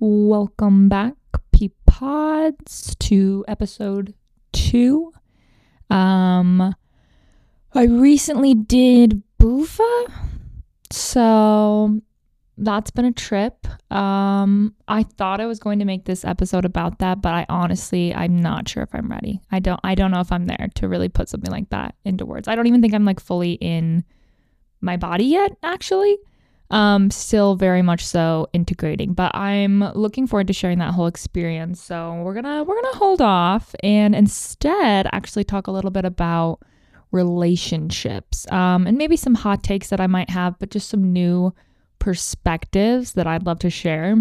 Welcome back, Peapods, to episode two. Um, I recently did Bufo, so that's been a trip. Um, I thought I was going to make this episode about that, but I honestly, I'm not sure if I'm ready. I don't, I don't know if I'm there to really put something like that into words. I don't even think I'm like fully in my body yet, actually. Um, still very much so integrating, but I'm looking forward to sharing that whole experience. So we're gonna we're gonna hold off and instead actually talk a little bit about relationships, um, and maybe some hot takes that I might have, but just some new perspectives that I'd love to share.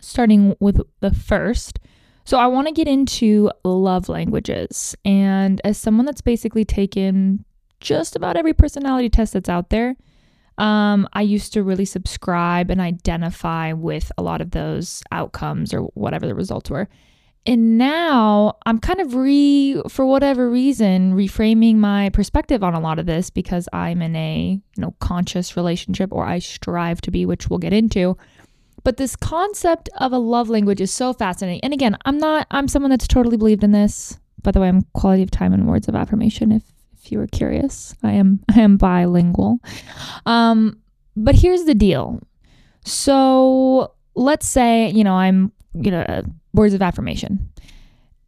Starting with the first. So, I want to get into love languages. And as someone that's basically taken just about every personality test that's out there, um, I used to really subscribe and identify with a lot of those outcomes or whatever the results were. And now I'm kind of re, for whatever reason, reframing my perspective on a lot of this because I'm in a, you know, conscious relationship or I strive to be, which we'll get into. But this concept of a love language is so fascinating. And again, I'm not, I'm someone that's totally believed in this. By the way, I'm quality of time and words of affirmation if if you were curious. I am I am bilingual. Um, but here's the deal. So let's say, you know, I'm, you know, words of affirmation.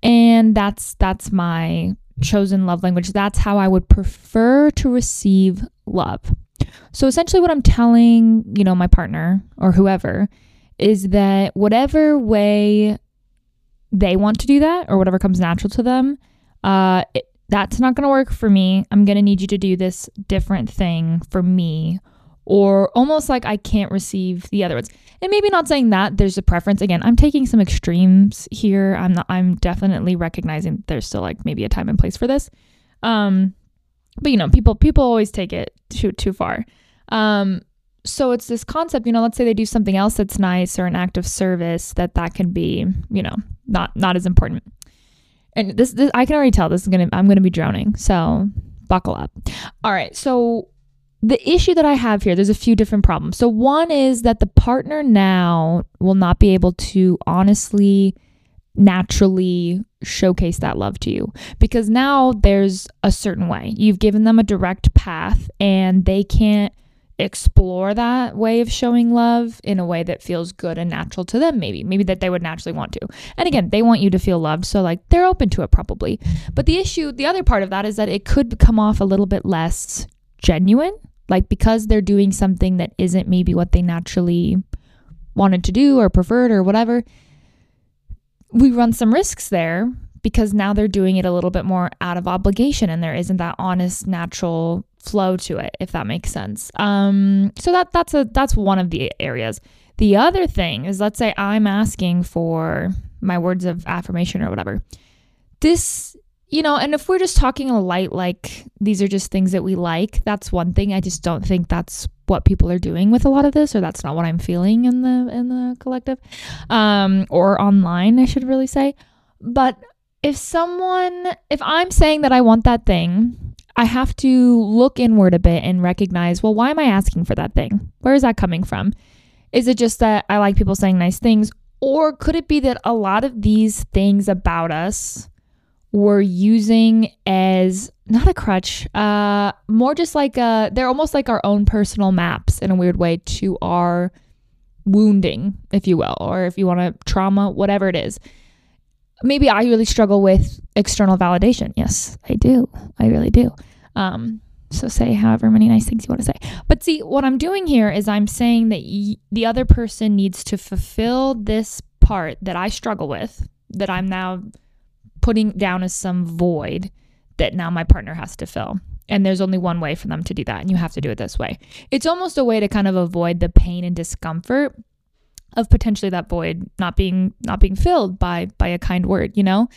And that's that's my chosen love language. That's how I would prefer to receive love. So essentially what I'm telling, you know, my partner or whoever is that whatever way they want to do that or whatever comes natural to them, uh, it, that's not going to work for me. I'm going to need you to do this different thing for me. Or almost like I can't receive the other ones. And maybe not saying that there's a preference. Again, I'm taking some extremes here. I'm not, I'm definitely recognizing there's still like maybe a time and place for this. Um, but you know, people people always take it too too far. Um, so it's this concept, you know, let's say they do something else that's nice or an act of service that that can be, you know, not not as important and this, this I can already tell this is gonna I'm gonna be drowning. So buckle up. All right. So the issue that I have here, there's a few different problems. So one is that the partner now will not be able to honestly naturally showcase that love to you because now there's a certain way. You've given them a direct path and they can't explore that way of showing love in a way that feels good and natural to them maybe maybe that they would naturally want to. And again they want you to feel loved so like they're open to it probably. But the issue the other part of that is that it could come off a little bit less genuine like because they're doing something that isn't maybe what they naturally wanted to do or preferred or whatever we run some risks there because now they're doing it a little bit more out of obligation and there isn't that honest natural flow to it if that makes sense. Um so that that's a that's one of the areas. The other thing is let's say i'm asking for my words of affirmation or whatever. This you know and if we're just talking a light like these are just things that we like that's one thing. I just don't think that's what people are doing with a lot of this or that's not what i'm feeling in the in the collective. Um or online i should really say. But if someone if i'm saying that i want that thing I have to look inward a bit and recognize, well, why am I asking for that thing? Where is that coming from? Is it just that I like people saying nice things? Or could it be that a lot of these things about us we're using as not a crutch, uh, more just like a, they're almost like our own personal maps in a weird way to our wounding, if you will, or if you want to trauma, whatever it is maybe I really struggle with external validation. Yes, I do. I really do. Um, so say however many nice things you want to say. But see, what I'm doing here is I'm saying that y- the other person needs to fulfill this part that I struggle with, that I'm now putting down as some void that now my partner has to fill. And there's only one way for them to do that, and you have to do it this way. It's almost a way to kind of avoid the pain and discomfort of potentially that void not being not being filled by by a kind word, you know?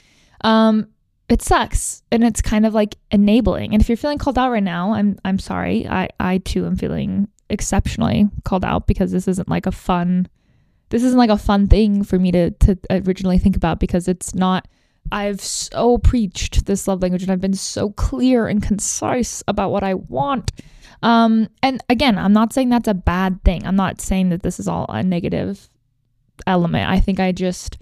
Um it sucks and it's kind of like enabling. And if you're feeling called out right now, I'm I'm sorry. I I too am feeling exceptionally called out because this isn't like a fun this isn't like a fun thing for me to to originally think about because it's not I've so preached this love language and I've been so clear and concise about what I want um, and again, I'm not saying that's a bad thing. I'm not saying that this is all a negative element. I think I just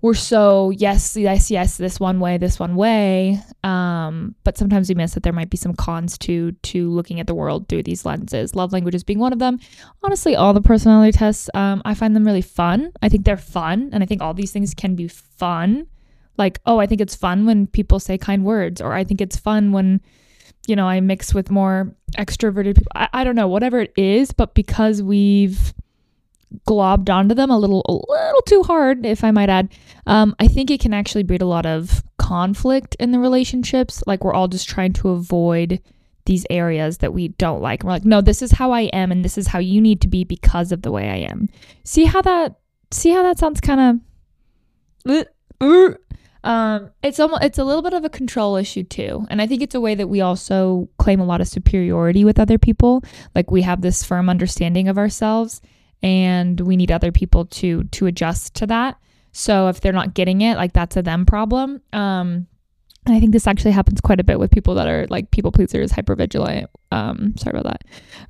we're so yes, yes, yes, this one way, this one way. Um, but sometimes we miss that there might be some cons to to looking at the world through these lenses. Love languages being one of them. Honestly, all the personality tests, um, I find them really fun. I think they're fun, and I think all these things can be fun. Like, oh, I think it's fun when people say kind words, or I think it's fun when you know I mix with more extroverted people. I, I don't know, whatever it is, but because we've globbed onto them a little a little too hard if i might add um, i think it can actually breed a lot of conflict in the relationships like we're all just trying to avoid these areas that we don't like we're like no this is how i am and this is how you need to be because of the way i am see how that see how that sounds kind of um, it's almost it's a little bit of a control issue too, and I think it's a way that we also claim a lot of superiority with other people. Like we have this firm understanding of ourselves, and we need other people to to adjust to that. So if they're not getting it, like that's a them problem. Um, and I think this actually happens quite a bit with people that are like people pleasers, hyper vigilant. Um, sorry about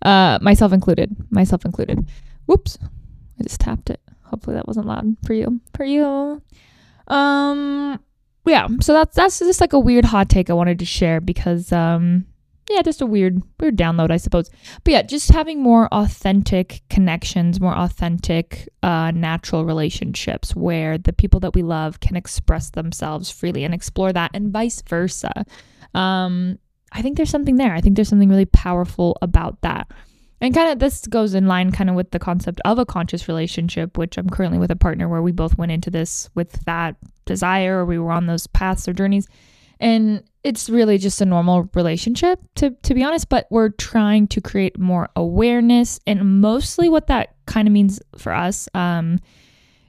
that. Uh, myself included. Myself included. Whoops, I just tapped it. Hopefully that wasn't loud for you. For you. Um, yeah. So that's that's just like a weird hot take I wanted to share because um yeah, just a weird weird download, I suppose. But yeah, just having more authentic connections, more authentic, uh, natural relationships where the people that we love can express themselves freely and explore that, and vice versa. Um, I think there's something there. I think there's something really powerful about that. And kind of this goes in line kind of with the concept of a conscious relationship, which I'm currently with a partner where we both went into this with that desire or we were on those paths or journeys. And it's really just a normal relationship to to be honest, but we're trying to create more awareness and mostly what that kind of means for us um,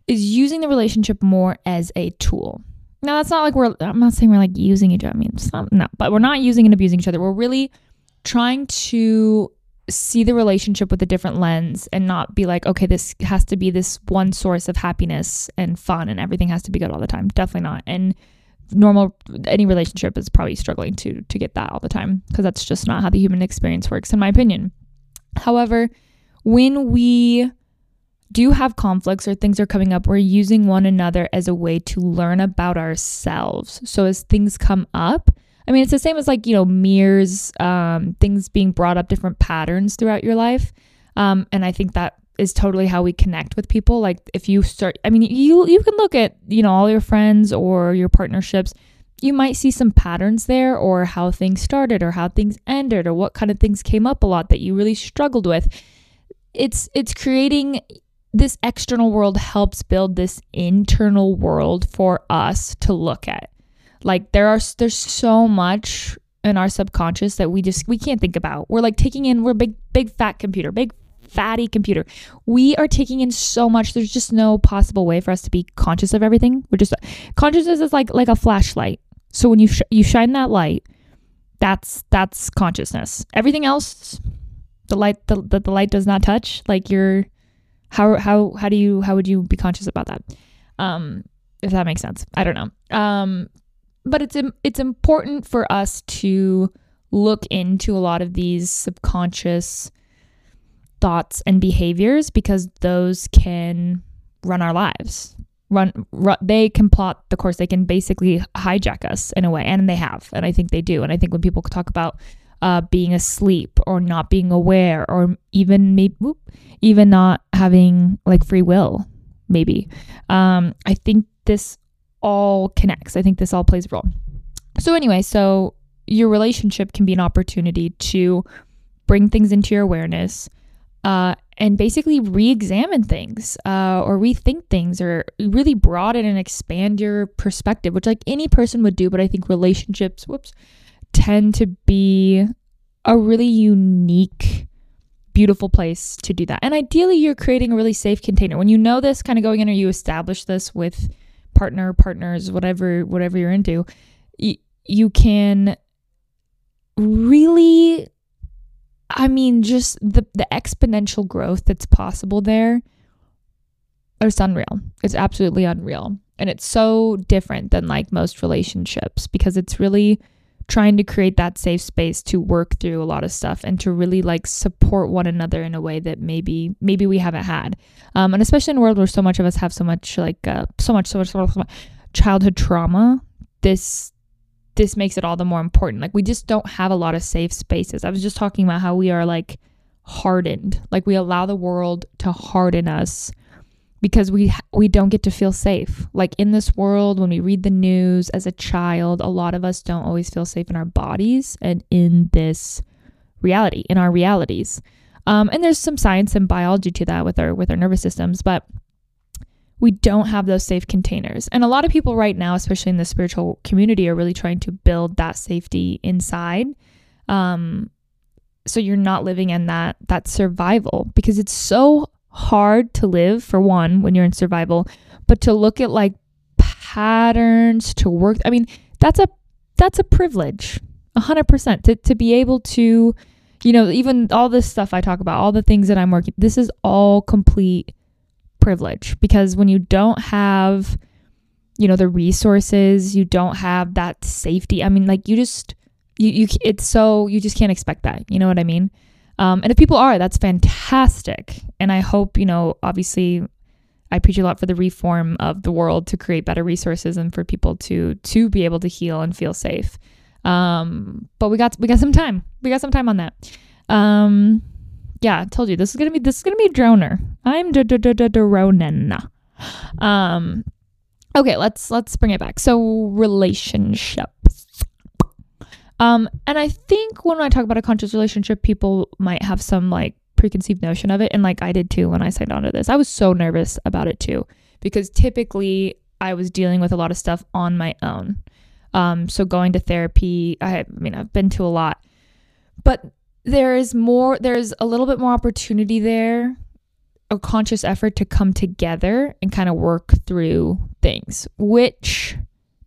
is using the relationship more as a tool. Now that's not like we're I'm not saying we're like using each other. I mean, not, no, but we're not using and abusing each other. We're really trying to see the relationship with a different lens and not be like, okay, this has to be this one source of happiness and fun and everything has to be good all the time. Definitely not. And normal any relationship is probably struggling to to get that all the time because that's just not how the human experience works in my opinion however when we do have conflicts or things are coming up we're using one another as a way to learn about ourselves so as things come up i mean it's the same as like you know mirrors um, things being brought up different patterns throughout your life um, and i think that is totally how we connect with people. Like if you start I mean you you can look at, you know, all your friends or your partnerships. You might see some patterns there or how things started or how things ended or what kind of things came up a lot that you really struggled with. It's it's creating this external world helps build this internal world for us to look at. Like there are there's so much in our subconscious that we just we can't think about. We're like taking in we're big big fat computer, big fatty computer. We are taking in so much. There's just no possible way for us to be conscious of everything. We're just consciousness is like like a flashlight. So when you sh- you shine that light, that's that's consciousness. Everything else, the light the, the, the light does not touch. Like you're how how how do you how would you be conscious about that? Um, if that makes sense. I don't know. Um, but it's it's important for us to look into a lot of these subconscious thoughts and behaviors because those can run our lives. Run, run, they can plot the course. They can basically hijack us in a way, and they have, and I think they do. And I think when people talk about uh, being asleep or not being aware, or even maybe whoop, even not having like free will, maybe, um, I think this all connects. I think this all plays a role. So anyway, so your relationship can be an opportunity to bring things into your awareness uh, and basically re-examine things uh, or rethink things or really broaden and expand your perspective which like any person would do but i think relationships whoops tend to be a really unique beautiful place to do that and ideally you're creating a really safe container when you know this kind of going in or you establish this with partner partners whatever whatever you're into y- you can really I mean, just the, the exponential growth that's possible there is unreal. It's absolutely unreal. And it's so different than like most relationships because it's really trying to create that safe space to work through a lot of stuff and to really like support one another in a way that maybe maybe we haven't had. Um, and especially in a world where so much of us have so much like uh, so much so much, so much childhood trauma this this makes it all the more important. Like we just don't have a lot of safe spaces. I was just talking about how we are like hardened. Like we allow the world to harden us because we we don't get to feel safe. Like in this world when we read the news as a child, a lot of us don't always feel safe in our bodies and in this reality, in our realities. Um, and there's some science and biology to that with our with our nervous systems, but we don't have those safe containers. And a lot of people right now, especially in the spiritual community, are really trying to build that safety inside. Um, so you're not living in that that survival because it's so hard to live for one when you're in survival, but to look at like patterns to work. I mean, that's a that's a privilege. hundred percent to to be able to, you know, even all this stuff I talk about, all the things that I'm working, this is all complete privilege because when you don't have you know the resources you don't have that safety i mean like you just you you it's so you just can't expect that you know what i mean um, and if people are, that's fantastic. And I hope, you know, obviously I preach a lot for the reform of the world to create better resources and for people to to be able to heal and feel safe. Um, but we got we got some time. We got some time on that. Um, yeah, I told you this is gonna be this is gonna be a droner. I'm dronen. Um, okay, let's let's bring it back. So relationship. Um, and I think when I talk about a conscious relationship, people might have some like preconceived notion of it. And like I did too when I signed on to this. I was so nervous about it too, because typically I was dealing with a lot of stuff on my own. Um, so going to therapy, I, I mean, I've been to a lot, but there is more, there's a little bit more opportunity there, a conscious effort to come together and kind of work through things, which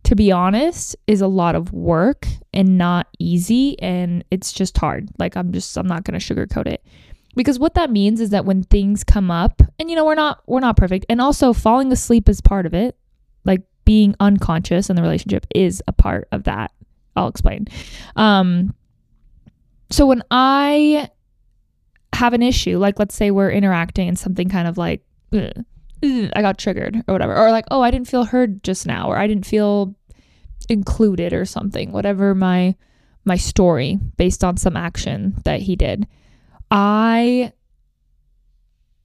to be honest, is a lot of work and not easy. And it's just hard. Like, I'm just, I'm not going to sugarcoat it. Because what that means is that when things come up, and you know, we're not, we're not perfect. And also, falling asleep is part of it. Like, being unconscious in the relationship is a part of that. I'll explain. Um, so when I have an issue, like let's say we're interacting and something kind of like, ugh, I got triggered or whatever, or like, oh, I didn't feel heard just now, or I didn't feel included or something, whatever my my story based on some action that he did. I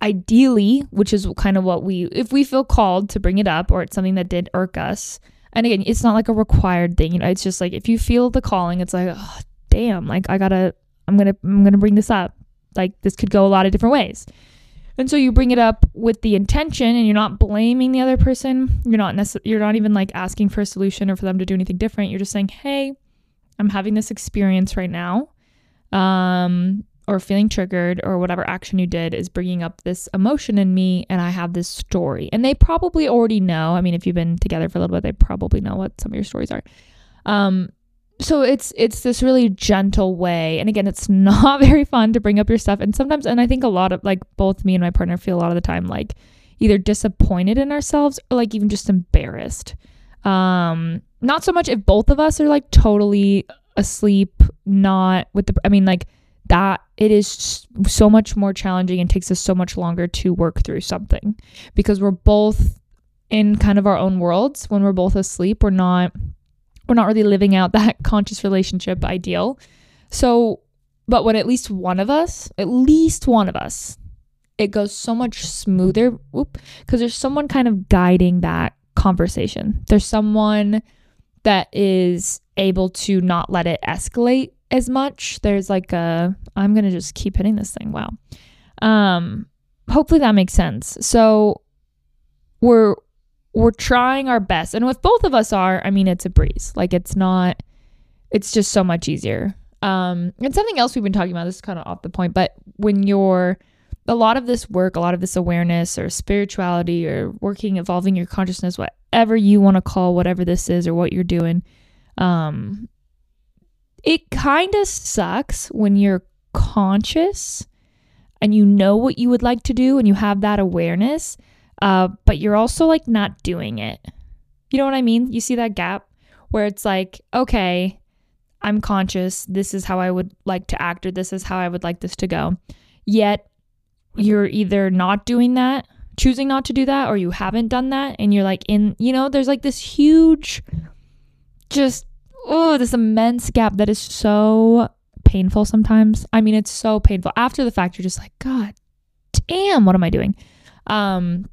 ideally, which is kind of what we if we feel called to bring it up or it's something that did irk us. And again, it's not like a required thing, you know, it's just like if you feel the calling, it's like, oh, damn, like I got to I'm going to I'm going to bring this up. Like this could go a lot of different ways. And so you bring it up with the intention and you're not blaming the other person. You're not necess- you're not even like asking for a solution or for them to do anything different. You're just saying, "Hey, I'm having this experience right now." Um or feeling triggered or whatever action you did is bringing up this emotion in me and I have this story. And they probably already know. I mean, if you've been together for a little bit, they probably know what some of your stories are. Um so it's it's this really gentle way. And again it's not very fun to bring up your stuff. And sometimes and i think a lot of like both me and my partner feel a lot of the time like either disappointed in ourselves or like even just embarrassed. Um not so much if both of us are like totally asleep not with the i mean like that it is so much more challenging and takes us so much longer to work through something. Because we're both in kind of our own worlds. When we're both asleep we're not we're not really living out that conscious relationship ideal. So, but when at least one of us, at least one of us, it goes so much smoother because there's someone kind of guiding that conversation. There's someone that is able to not let it escalate as much. There's like a I'm going to just keep hitting this thing. Wow. Um hopefully that makes sense. So we're we're trying our best. And with both of us are, I mean, it's a breeze. Like it's not, it's just so much easier. Um, and something else we've been talking about, this is kind of off the point, but when you're, a lot of this work, a lot of this awareness or spirituality or working, evolving your consciousness, whatever you want to call whatever this is or what you're doing, um, it kind of sucks when you're conscious and you know what you would like to do and you have that awareness uh, but you're also like not doing it. You know what I mean? You see that gap where it's like, okay, I'm conscious. This is how I would like to act, or this is how I would like this to go. Yet you're either not doing that, choosing not to do that, or you haven't done that. And you're like, in, you know, there's like this huge, just, oh, this immense gap that is so painful sometimes. I mean, it's so painful. After the fact, you're just like, God damn, what am I doing? Um,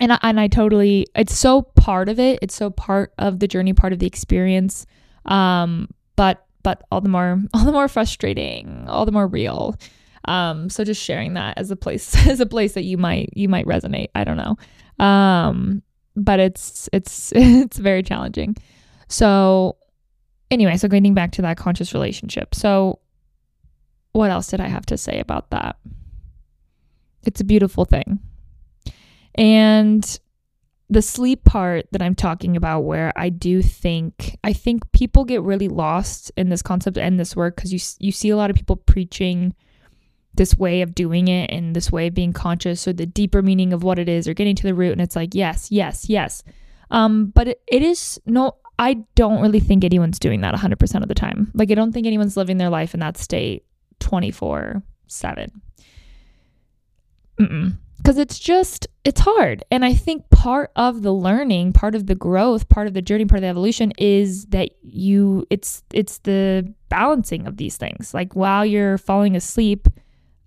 and I, and I totally, it's so part of it. It's so part of the journey, part of the experience. Um, but but all the more all the more frustrating, all the more real. Um, so just sharing that as a place as a place that you might you might resonate. I don't know. Um, but it's it's it's very challenging. So anyway, so getting back to that conscious relationship. So what else did I have to say about that? It's a beautiful thing. And the sleep part that I'm talking about, where I do think I think people get really lost in this concept and this work because you you see a lot of people preaching this way of doing it and this way of being conscious or the deeper meaning of what it is or getting to the root and it's like yes yes yes. Um but it, it is no i don't really think anyone's doing that 100% of the time. Like i don't think anyone's living their life in that state 24 7 because it's just it's hard. And i think part of the learning part of the growth part of the journey part of the evolution is that you it's it's the balancing of these things. Like while you're falling asleep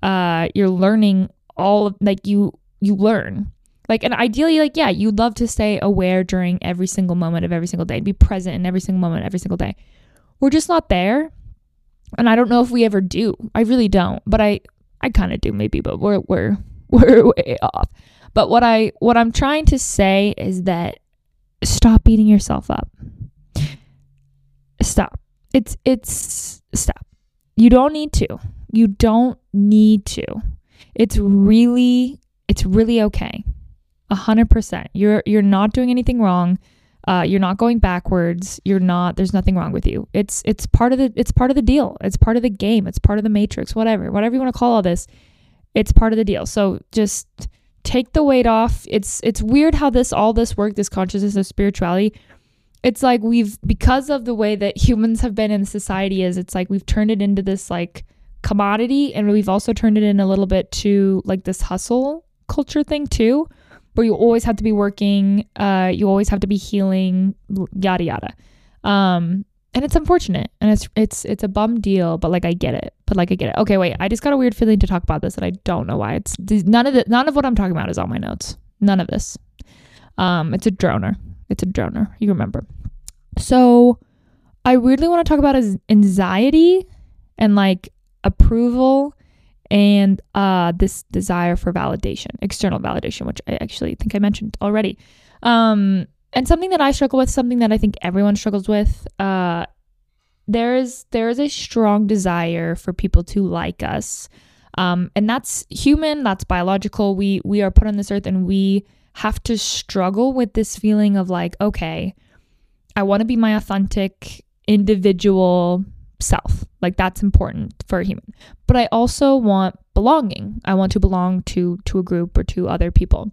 uh you're learning all of like you you learn. Like and ideally like yeah you'd love to stay aware during every single moment of every single day be present in every single moment every single day. We're just not there and i don't know if we ever do. I really don't but i i kind of do maybe but we're we're we're way off. But what I what I'm trying to say is that stop beating yourself up. Stop. It's it's stop. You don't need to. You don't need to. It's really it's really okay. A hundred percent. You're you're not doing anything wrong. Uh, you're not going backwards. You're not. There's nothing wrong with you. It's it's part of the it's part of the deal. It's part of the game. It's part of the matrix. Whatever whatever you want to call all this it's part of the deal. So just take the weight off. It's it's weird how this all this work, this consciousness of spirituality, it's like we've because of the way that humans have been in society is it's like we've turned it into this like commodity and we've also turned it in a little bit to like this hustle culture thing too where you always have to be working uh you always have to be healing yada yada um and it's unfortunate and it's it's it's a bum deal but like i get it but like i get it. Okay wait i just got a weird feeling to talk about this and i don't know why. It's none of the none of what i'm talking about is on my notes. None of this. Um it's a droner. It's a droner. You remember. So i weirdly want to talk about anxiety and like approval and uh this desire for validation external validation which i actually think i mentioned already. Um and something that I struggle with, something that I think everyone struggles with, uh, there is there is a strong desire for people to like us, um, and that's human, that's biological. We we are put on this earth, and we have to struggle with this feeling of like, okay, I want to be my authentic individual self. Like that's important for a human. But I also want belonging. I want to belong to to a group or to other people.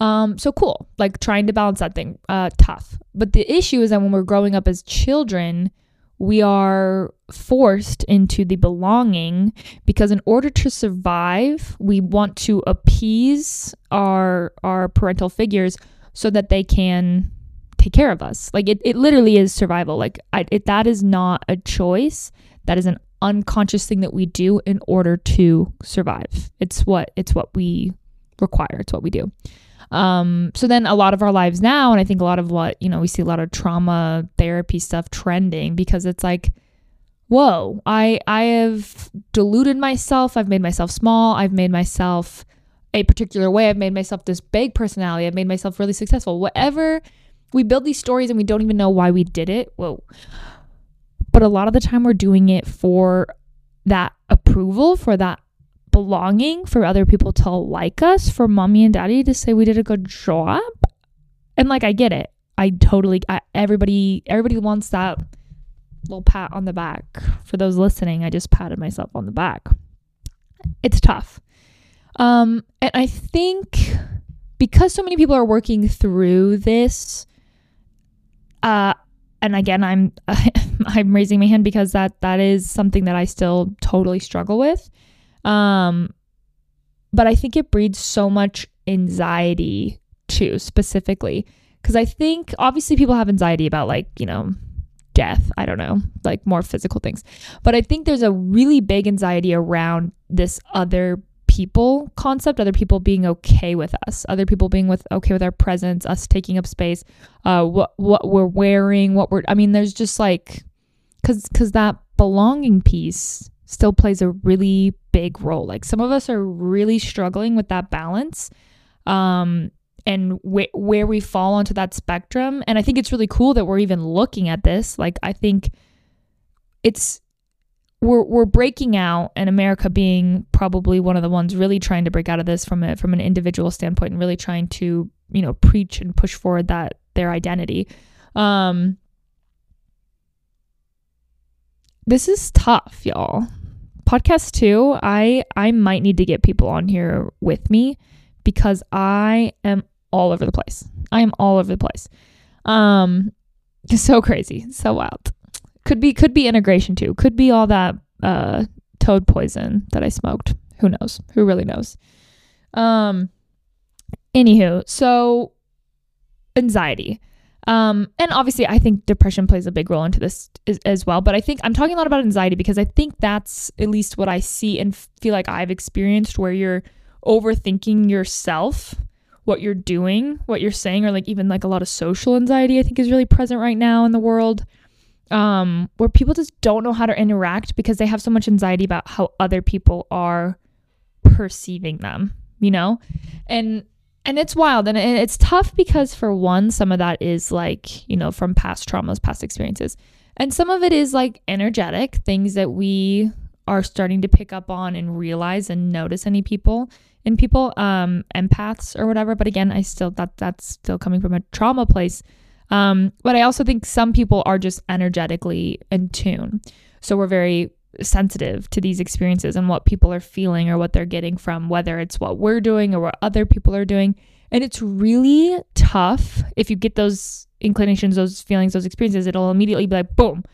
Um, so cool, like trying to balance that thing, uh, tough. But the issue is that when we're growing up as children, we are forced into the belonging because in order to survive, we want to appease our our parental figures so that they can take care of us. Like it, it literally is survival. Like I, it, that is not a choice. That is an unconscious thing that we do in order to survive. It's what it's what we require. It's what we do. Um, so then a lot of our lives now, and I think a lot of what, you know, we see a lot of trauma therapy stuff trending because it's like, whoa, I I have deluded myself, I've made myself small, I've made myself a particular way, I've made myself this big personality, I've made myself really successful. Whatever we build these stories and we don't even know why we did it. Whoa. But a lot of the time we're doing it for that approval, for that belonging for other people to like us, for mommy and daddy to say we did a good job. And like I get it. I totally I, everybody everybody wants that little pat on the back. For those listening, I just patted myself on the back. It's tough. Um and I think because so many people are working through this uh and again I'm I'm raising my hand because that that is something that I still totally struggle with. Um but I think it breeds so much anxiety too, specifically. Because I think obviously people have anxiety about like, you know, death. I don't know, like more physical things. But I think there's a really big anxiety around this other people concept, other people being okay with us, other people being with okay with our presence, us taking up space, uh, what what we're wearing, what we're. I mean, there's just like, cause cause that belonging piece still plays a really big role. Like some of us are really struggling with that balance. Um, and wh- where we fall onto that spectrum. And I think it's really cool that we're even looking at this. Like, I think it's we're we're breaking out, and America being probably one of the ones really trying to break out of this from a from an individual standpoint, and really trying to you know preach and push forward that their identity. Um, this is tough, y'all. Podcast two, I I might need to get people on here with me because I am all over the place. I am all over the place. Um, so crazy, so wild. Could be could be integration too. Could be all that uh toad poison that I smoked. Who knows? Who really knows? Um anywho, so anxiety. Um, and obviously, I think depression plays a big role into this as, as, well. But I think I'm talking a lot about anxiety because I think that's at least what I see and feel like I've experienced where you're overthinking yourself, what you're doing, what you're saying, or like even like a lot of social anxiety, I think is really present right now in the world um, where people just don't know how to interact because they have so much anxiety about how other people are perceiving them, you know? And and it's wild and it's tough because for one some of that is like, you know, from past traumas, past experiences. And some of it is like energetic, things that we are starting to pick up on and realize and notice any people in people um empaths or whatever, but again, I still that that's still coming from a trauma place um, but I also think some people are just energetically in tune. So we're very sensitive to these experiences and what people are feeling or what they're getting from whether it's what we're doing or what other people are doing. And it's really tough if you get those inclinations, those feelings, those experiences, it'll immediately be like, boom,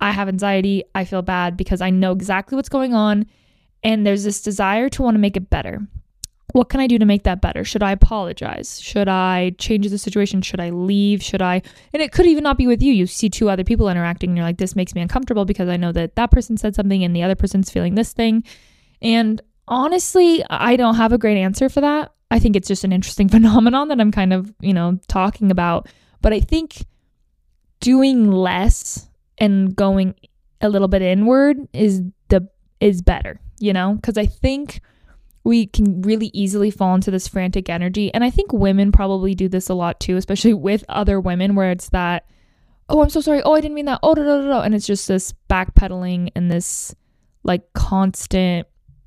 I have anxiety. I feel bad because I know exactly what's going on. And there's this desire to want to make it better what can I do to make that better? Should I apologize? Should I change the situation? Should I leave? Should I? And it could even not be with you. You see two other people interacting and you're like, this makes me uncomfortable because I know that that person said something and the other person's feeling this thing. And honestly, I don't have a great answer for that. I think it's just an interesting phenomenon that I'm kind of, you know, talking about. But I think doing less and going a little bit inward is the is better, you know? Cuz I think we can really easily fall into this frantic energy. And I think women probably do this a lot too, especially with other women, where it's that, oh, I'm so sorry. Oh, I didn't mean that. Oh, da, da, da, and it's just this backpedaling and this like constant,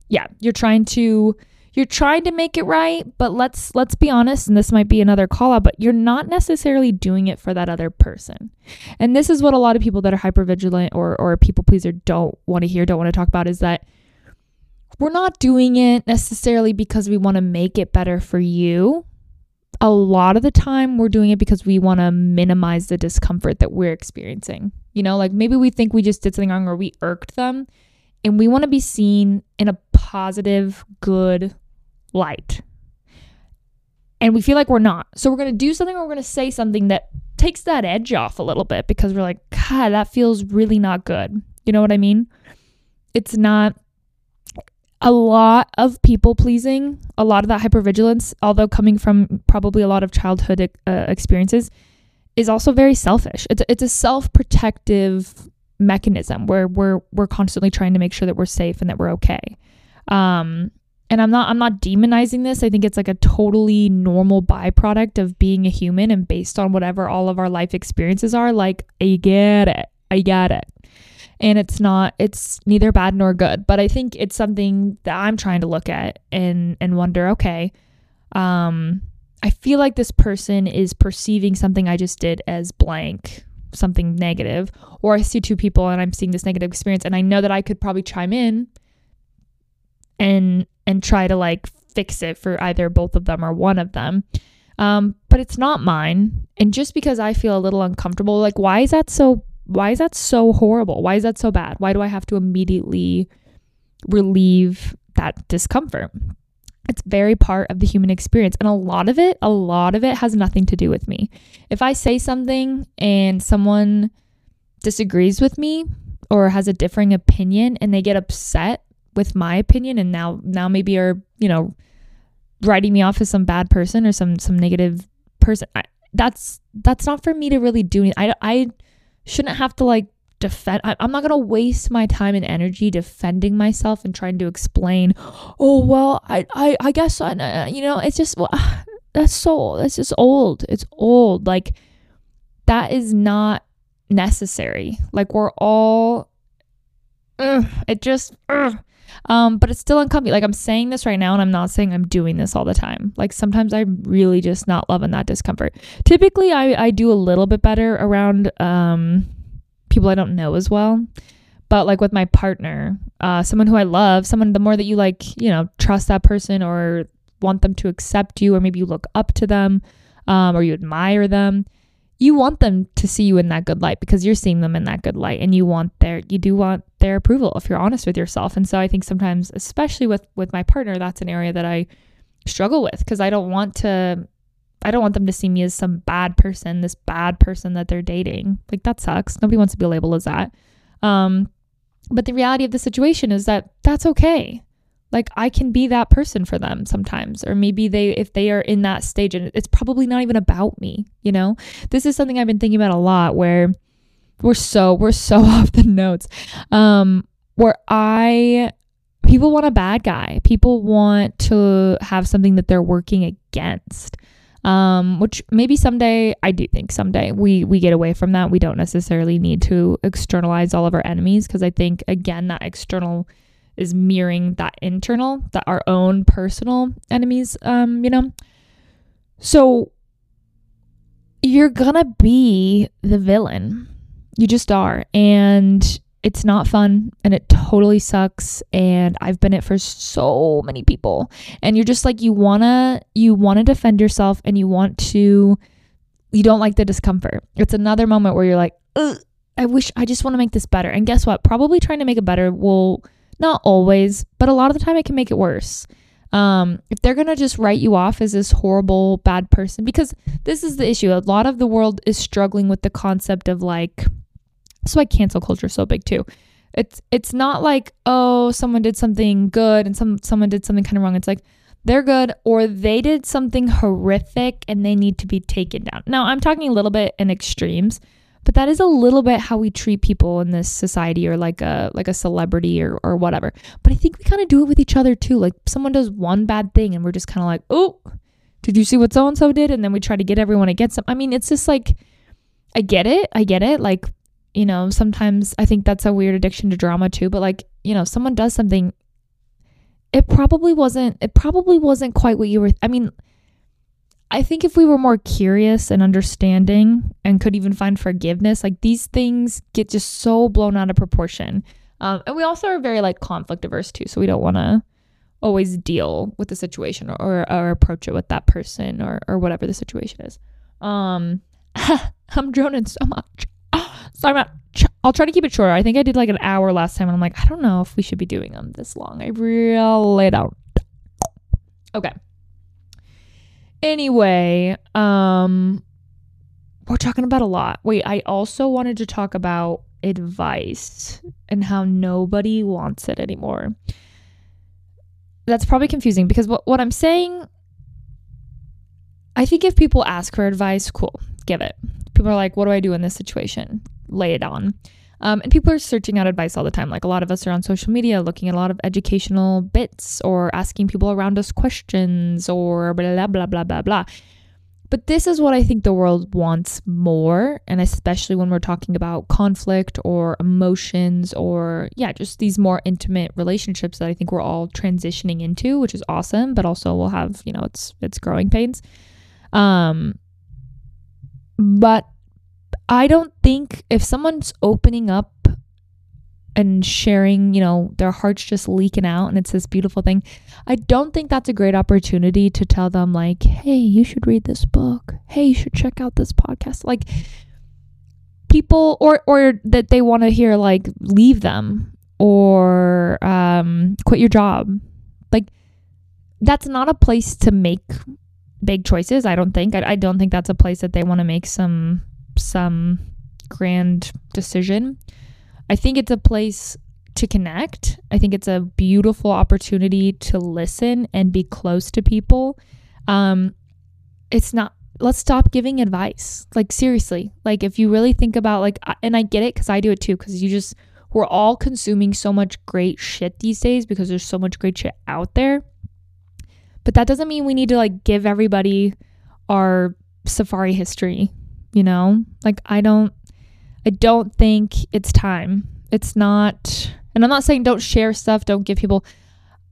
yeah, you're trying to you're trying to make it right but let's let's be honest and this might be another call out but you're not necessarily doing it for that other person and this is what a lot of people that are hyper vigilant or or people pleaser don't want to hear don't want to talk about is that we're not doing it necessarily because we want to make it better for you. A lot of the time, we're doing it because we want to minimize the discomfort that we're experiencing. You know, like maybe we think we just did something wrong or we irked them, and we want to be seen in a positive, good light. And we feel like we're not. So we're going to do something or we're going to say something that takes that edge off a little bit because we're like, God, that feels really not good. You know what I mean? It's not a lot of people pleasing, a lot of that hypervigilance, although coming from probably a lot of childhood uh, experiences, is also very selfish. It's a, it's a self protective mechanism where we're we're constantly trying to make sure that we're safe and that we're okay. Um, and I'm not I'm not demonizing this. I think it's like a totally normal byproduct of being a human and based on whatever all of our life experiences are. Like I get it, I get it and it's not it's neither bad nor good but i think it's something that i'm trying to look at and and wonder okay um i feel like this person is perceiving something i just did as blank something negative or i see two people and i'm seeing this negative experience and i know that i could probably chime in and and try to like fix it for either both of them or one of them. Um but it's not mine. And just because i feel a little uncomfortable like why is that so why is that so horrible? Why is that so bad? Why do I have to immediately relieve that discomfort? It's very part of the human experience. And a lot of it, a lot of it has nothing to do with me. If I say something and someone disagrees with me or has a differing opinion and they get upset with my opinion and now now maybe are, you know, writing me off as some bad person or some some negative person. I, that's that's not for me to really do. I I shouldn't have to like defend I, am not going to waste my time and energy defending myself and trying to explain oh well i i, I guess I, you know it's just well, that's so that's just old it's old like that is not necessary like we're all it just. Um but it's still uncomfortable like i'm saying this right now and i'm not saying i'm doing this all the time. Like sometimes i'm really just not loving that discomfort. Typically i i do a little bit better around um people I don't know as well. But like with my partner, uh, someone who I love, someone the more that you like, you know, trust that person or want them to accept you, or maybe you look up to them, um, or you admire them, you want them to see you in that good light because you're seeing them in that good light, and you want their, you do want their approval if you're honest with yourself. And so I think sometimes, especially with with my partner, that's an area that I struggle with because I don't want to I don't want them to see me as some bad person, this bad person that they're dating. Like that sucks. Nobody wants to be labeled as that. Um, but the reality of the situation is that that's okay. Like I can be that person for them sometimes, or maybe they, if they are in that stage, and it's probably not even about me. You know, this is something I've been thinking about a lot. Where we're so we're so off the notes. Um, where I people want a bad guy. People want to have something that they're working against um, which maybe someday I do think someday we we get away from that. We don't necessarily need to externalize all of our enemies because I think again that external is mirroring that internal, that our own personal enemies. Um, you know, so you're gonna be the villain. You just are, and it's not fun and it totally sucks and I've been it for so many people. And you're just like you want to you want to defend yourself and you want to you don't like the discomfort. It's another moment where you're like, I wish I just want to make this better." And guess what? Probably trying to make it better will not always, but a lot of the time it can make it worse. Um, if they're gonna just write you off as this horrible bad person, because this is the issue. A lot of the world is struggling with the concept of like that's why cancel culture is so big too. It's it's not like, oh, someone did something good and some someone did something kind of wrong. It's like they're good or they did something horrific and they need to be taken down. Now, I'm talking a little bit in extremes, but that is a little bit how we treat people in this society or like a like a celebrity or or whatever. But I think we kind of do it with each other too. Like someone does one bad thing and we're just kind of like, "Oh, did you see what so and so did?" and then we try to get everyone against them. I mean, it's just like I get it. I get it. Like you know, sometimes I think that's a weird addiction to drama too, but like, you know, someone does something it probably wasn't it probably wasn't quite what you were I mean, I think if we were more curious and understanding and could even find forgiveness, like these things get just so blown out of proportion. Um, and we also are very like conflict averse too, so we don't want to always deal with the situation or, or, or approach it with that person or or whatever the situation is. Um, I'm droning so much. So I'm I'll try to keep it shorter. I think I did like an hour last time, and I'm like, I don't know if we should be doing them this long. I really don't. Okay. Anyway, um, we're talking about a lot. Wait, I also wanted to talk about advice and how nobody wants it anymore. That's probably confusing because what, what I'm saying, I think if people ask for advice, cool, give it. People are like, what do I do in this situation? lay it on. Um, and people are searching out advice all the time. Like a lot of us are on social media looking at a lot of educational bits or asking people around us questions or blah, blah, blah, blah, blah. But this is what I think the world wants more. And especially when we're talking about conflict or emotions or, yeah, just these more intimate relationships that I think we're all transitioning into, which is awesome, but also we'll have, you know, it's, it's growing pains. Um, but I don't think if someone's opening up and sharing, you know, their heart's just leaking out and it's this beautiful thing, I don't think that's a great opportunity to tell them, like, hey, you should read this book. Hey, you should check out this podcast. Like, people or or that they want to hear like leave them or um quit your job. Like that's not a place to make big choices. I don't think. I, I don't think that's a place that they want to make some some grand decision. I think it's a place to connect. I think it's a beautiful opportunity to listen and be close to people. Um, it's not. Let's stop giving advice. Like seriously. Like if you really think about like, and I get it because I do it too. Because you just we're all consuming so much great shit these days because there's so much great shit out there. But that doesn't mean we need to like give everybody our safari history, you know? Like I don't I don't think it's time. It's not and I'm not saying don't share stuff, don't give people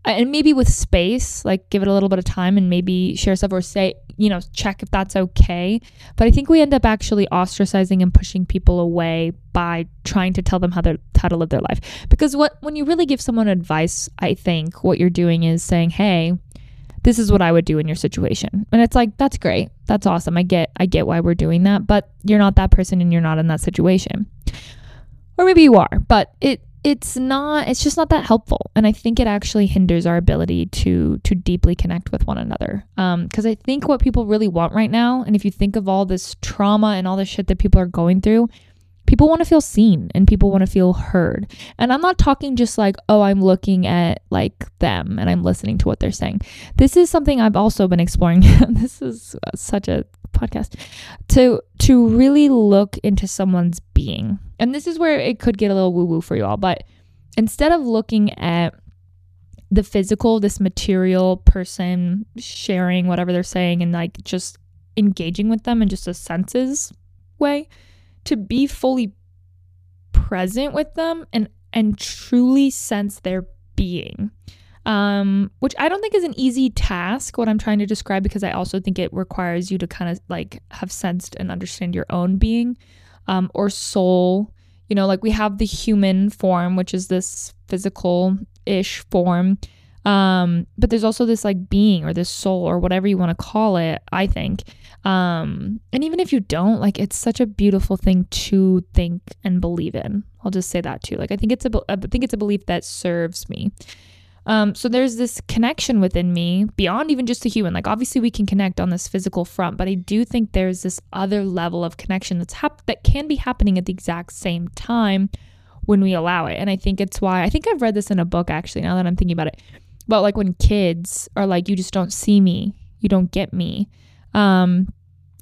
uh, and maybe with space, like give it a little bit of time and maybe share stuff or say, you know, check if that's okay. But I think we end up actually ostracizing and pushing people away by trying to tell them how to how to live their life. Because what when you really give someone advice, I think what you're doing is saying, "Hey, this is what I would do in your situation. And it's like, that's great. That's awesome. I get I get why we're doing that, but you're not that person and you're not in that situation. Or maybe you are, but it it's not it's just not that helpful and i think it actually hinders our ability to to deeply connect with one another um because i think what people really want right now and if you think of all this trauma and all this shit that people are going through people want to feel seen and people want to feel heard. And I'm not talking just like, oh, I'm looking at like them and I'm listening to what they're saying. This is something I've also been exploring. this is such a podcast to to really look into someone's being. And this is where it could get a little woo woo for you all, but instead of looking at the physical, this material person sharing whatever they're saying and like just engaging with them in just a senses way, to be fully present with them and and truly sense their being um, which I don't think is an easy task, what I'm trying to describe, because I also think it requires you to kind of like have sensed and understand your own being um, or soul. You know, like we have the human form, which is this physical ish form. Um, but there's also this like being or this soul or whatever you want to call it, I think. Um, and even if you don't, like it's such a beautiful thing to think and believe in. I'll just say that too. Like I think it's a I think it's a belief that serves me. Um, so there's this connection within me beyond even just a human. Like obviously we can connect on this physical front, but I do think there's this other level of connection that's hap- that can be happening at the exact same time when we allow it. And I think it's why I think I've read this in a book actually. Now that I'm thinking about it, but like when kids are like, you just don't see me, you don't get me. Um,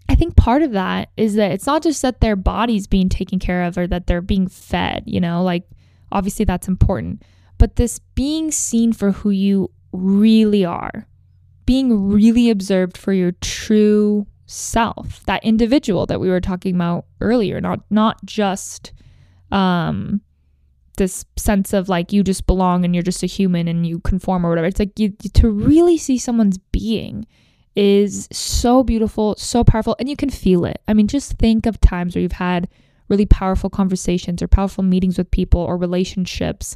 I think part of that is that it's not just that their body's being taken care of or that they're being fed, you know, like obviously that's important, but this being seen for who you really are, being really observed for your true self, that individual that we were talking about earlier, not not just um this sense of like you just belong and you're just a human and you conform or whatever. It's like you, to really see someone's being is so beautiful, so powerful, and you can feel it. I mean, just think of times where you've had really powerful conversations or powerful meetings with people or relationships.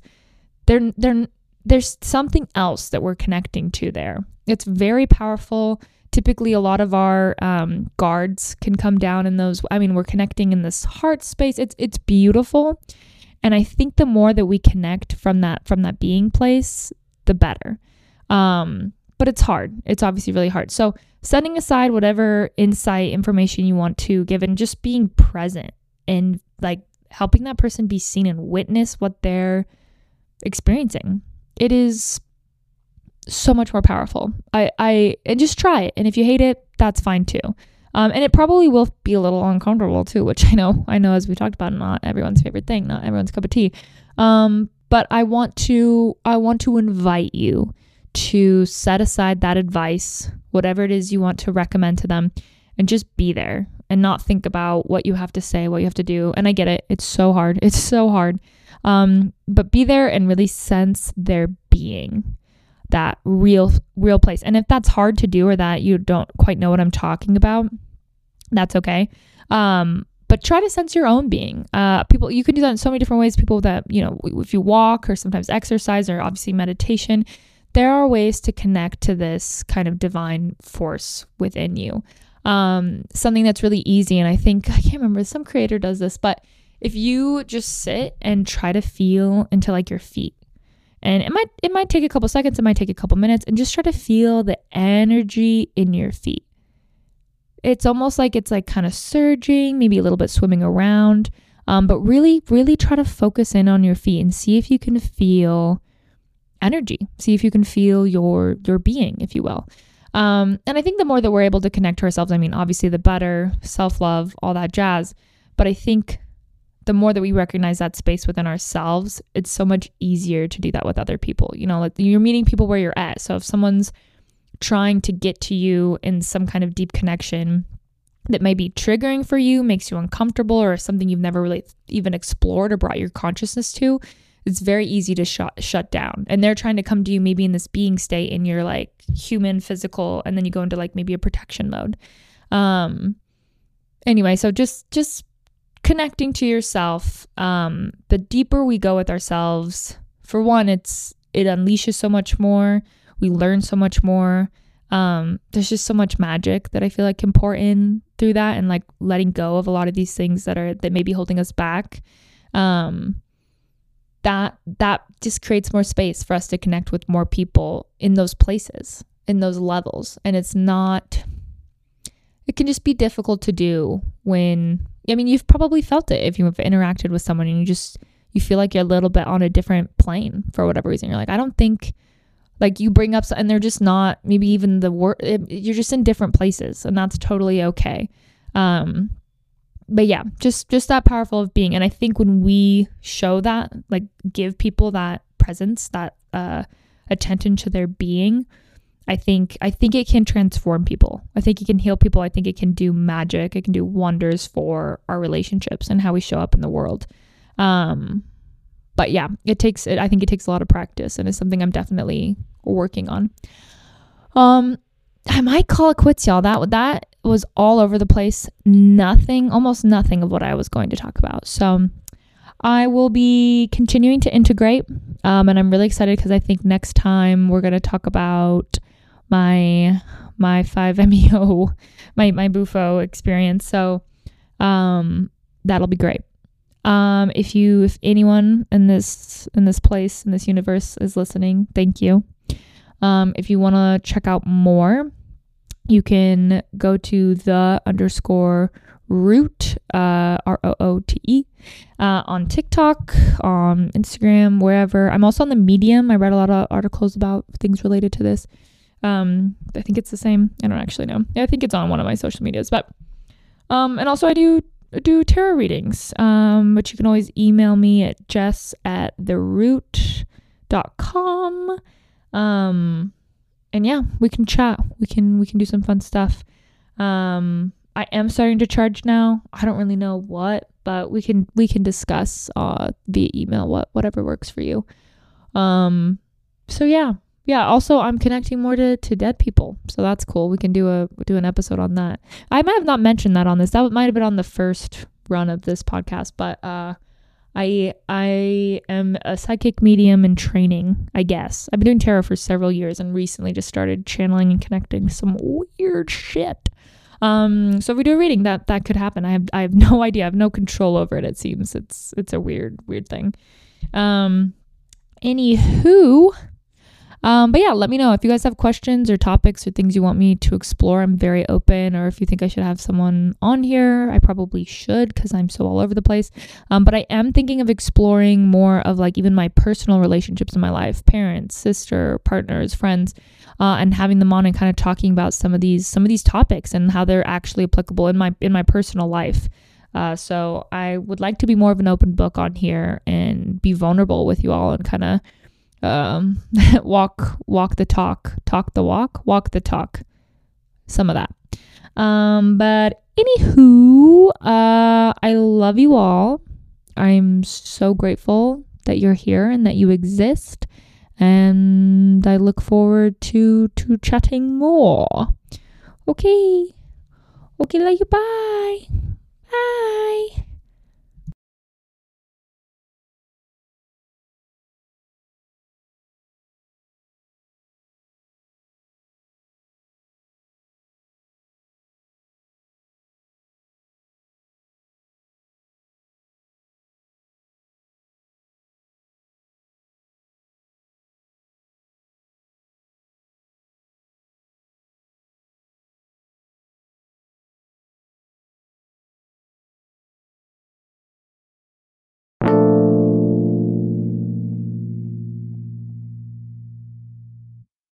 There, there, there's something else that we're connecting to there. It's very powerful. Typically, a lot of our um, guards can come down in those. I mean, we're connecting in this heart space. It's it's beautiful and I think the more that we connect from that from that being place, the better. Um, but it's hard. It's obviously really hard. So setting aside whatever insight information you want to give and just being present and like helping that person be seen and witness what they're experiencing. It is so much more powerful. I I and just try it. And if you hate it, that's fine too. Um, and it probably will be a little uncomfortable too, which I know, I know as we talked about, not everyone's favorite thing, not everyone's cup of tea. Um, but I want to, I want to invite you to set aside that advice, whatever it is you want to recommend to them, and just be there and not think about what you have to say, what you have to do. And I get it; it's so hard. It's so hard. Um, but be there and really sense their being that real real place. And if that's hard to do or that you don't quite know what I'm talking about, that's okay. Um, but try to sense your own being. Uh, people, you can do that in so many different ways. People that, you know, if you walk or sometimes exercise or obviously meditation, there are ways to connect to this kind of divine force within you. Um, something that's really easy. And I think, I can't remember, some creator does this, but if you just sit and try to feel into like your feet, and it might it might take a couple seconds, it might take a couple minutes, and just try to feel the energy in your feet. It's almost like it's like kind of surging, maybe a little bit swimming around. Um, but really, really try to focus in on your feet and see if you can feel energy. See if you can feel your your being, if you will. Um, and I think the more that we're able to connect to ourselves, I mean, obviously the better, self love, all that jazz. But I think the more that we recognize that space within ourselves, it's so much easier to do that with other people. You know, like you're meeting people where you're at. So if someone's trying to get to you in some kind of deep connection, that may be triggering for you, makes you uncomfortable, or something you've never really even explored or brought your consciousness to, it's very easy to shut shut down. And they're trying to come to you maybe in this being state in your like human physical, and then you go into like maybe a protection mode. Um anyway, so just just connecting to yourself. Um, the deeper we go with ourselves, for one, it's it unleashes so much more. We learn so much more um, there's just so much magic that I feel like can pour in through that and like letting go of a lot of these things that are that may be holding us back. Um, that that just creates more space for us to connect with more people in those places, in those levels. And it's not it can just be difficult to do when I mean you've probably felt it if you've interacted with someone and you just you feel like you're a little bit on a different plane for whatever reason. You're like, I don't think like you bring up and they're just not maybe even the word you're just in different places and that's totally okay um but yeah just just that powerful of being and i think when we show that like give people that presence that uh attention to their being i think i think it can transform people i think it can heal people i think it can do magic it can do wonders for our relationships and how we show up in the world um but yeah, it takes it. I think it takes a lot of practice, and it's something I'm definitely working on. Um, I might call it quits, y'all. That that was all over the place. Nothing, almost nothing of what I was going to talk about. So I will be continuing to integrate, um, and I'm really excited because I think next time we're going to talk about my my five meo my my bufo experience. So um, that'll be great. Um, if you, if anyone in this in this place in this universe is listening, thank you. Um, if you want to check out more, you can go to the underscore root uh, R O O T E uh, on TikTok, on Instagram, wherever. I'm also on the Medium. I read a lot of articles about things related to this. Um, I think it's the same. I don't actually know. I think it's on one of my social medias, but um, and also I do do tarot readings. Um, but you can always email me at jess at theroot.com. Um, and yeah, we can chat. We can we can do some fun stuff. Um, I am starting to charge now. I don't really know what, but we can we can discuss uh via email what whatever works for you. Um, so yeah, yeah also i'm connecting more to, to dead people so that's cool we can do a do an episode on that i might have not mentioned that on this that might have been on the first run of this podcast but uh i i am a psychic medium in training i guess. I've been doing tarot for several years and recently just started channeling and connecting some weird shit. Um so if we do a reading that that could happen. I have i have no idea. I have no control over it it seems. It's it's a weird weird thing. Um anywho um, but yeah, let me know if you guys have questions or topics or things you want me to explore. I'm very open. Or if you think I should have someone on here, I probably should because I'm so all over the place. Um, but I am thinking of exploring more of like even my personal relationships in my life parents, sister, partners, friends. Uh, and having them on and kind of talking about some of these some of these topics and how they're actually applicable in my in my personal life. Uh, so I would like to be more of an open book on here and be vulnerable with you all and kind of um, walk walk the talk, talk the walk, walk the talk. Some of that. Um, but anywho, uh, I love you all. I'm so grateful that you're here and that you exist, and I look forward to to chatting more. Okay, okay, love you. Bye, bye.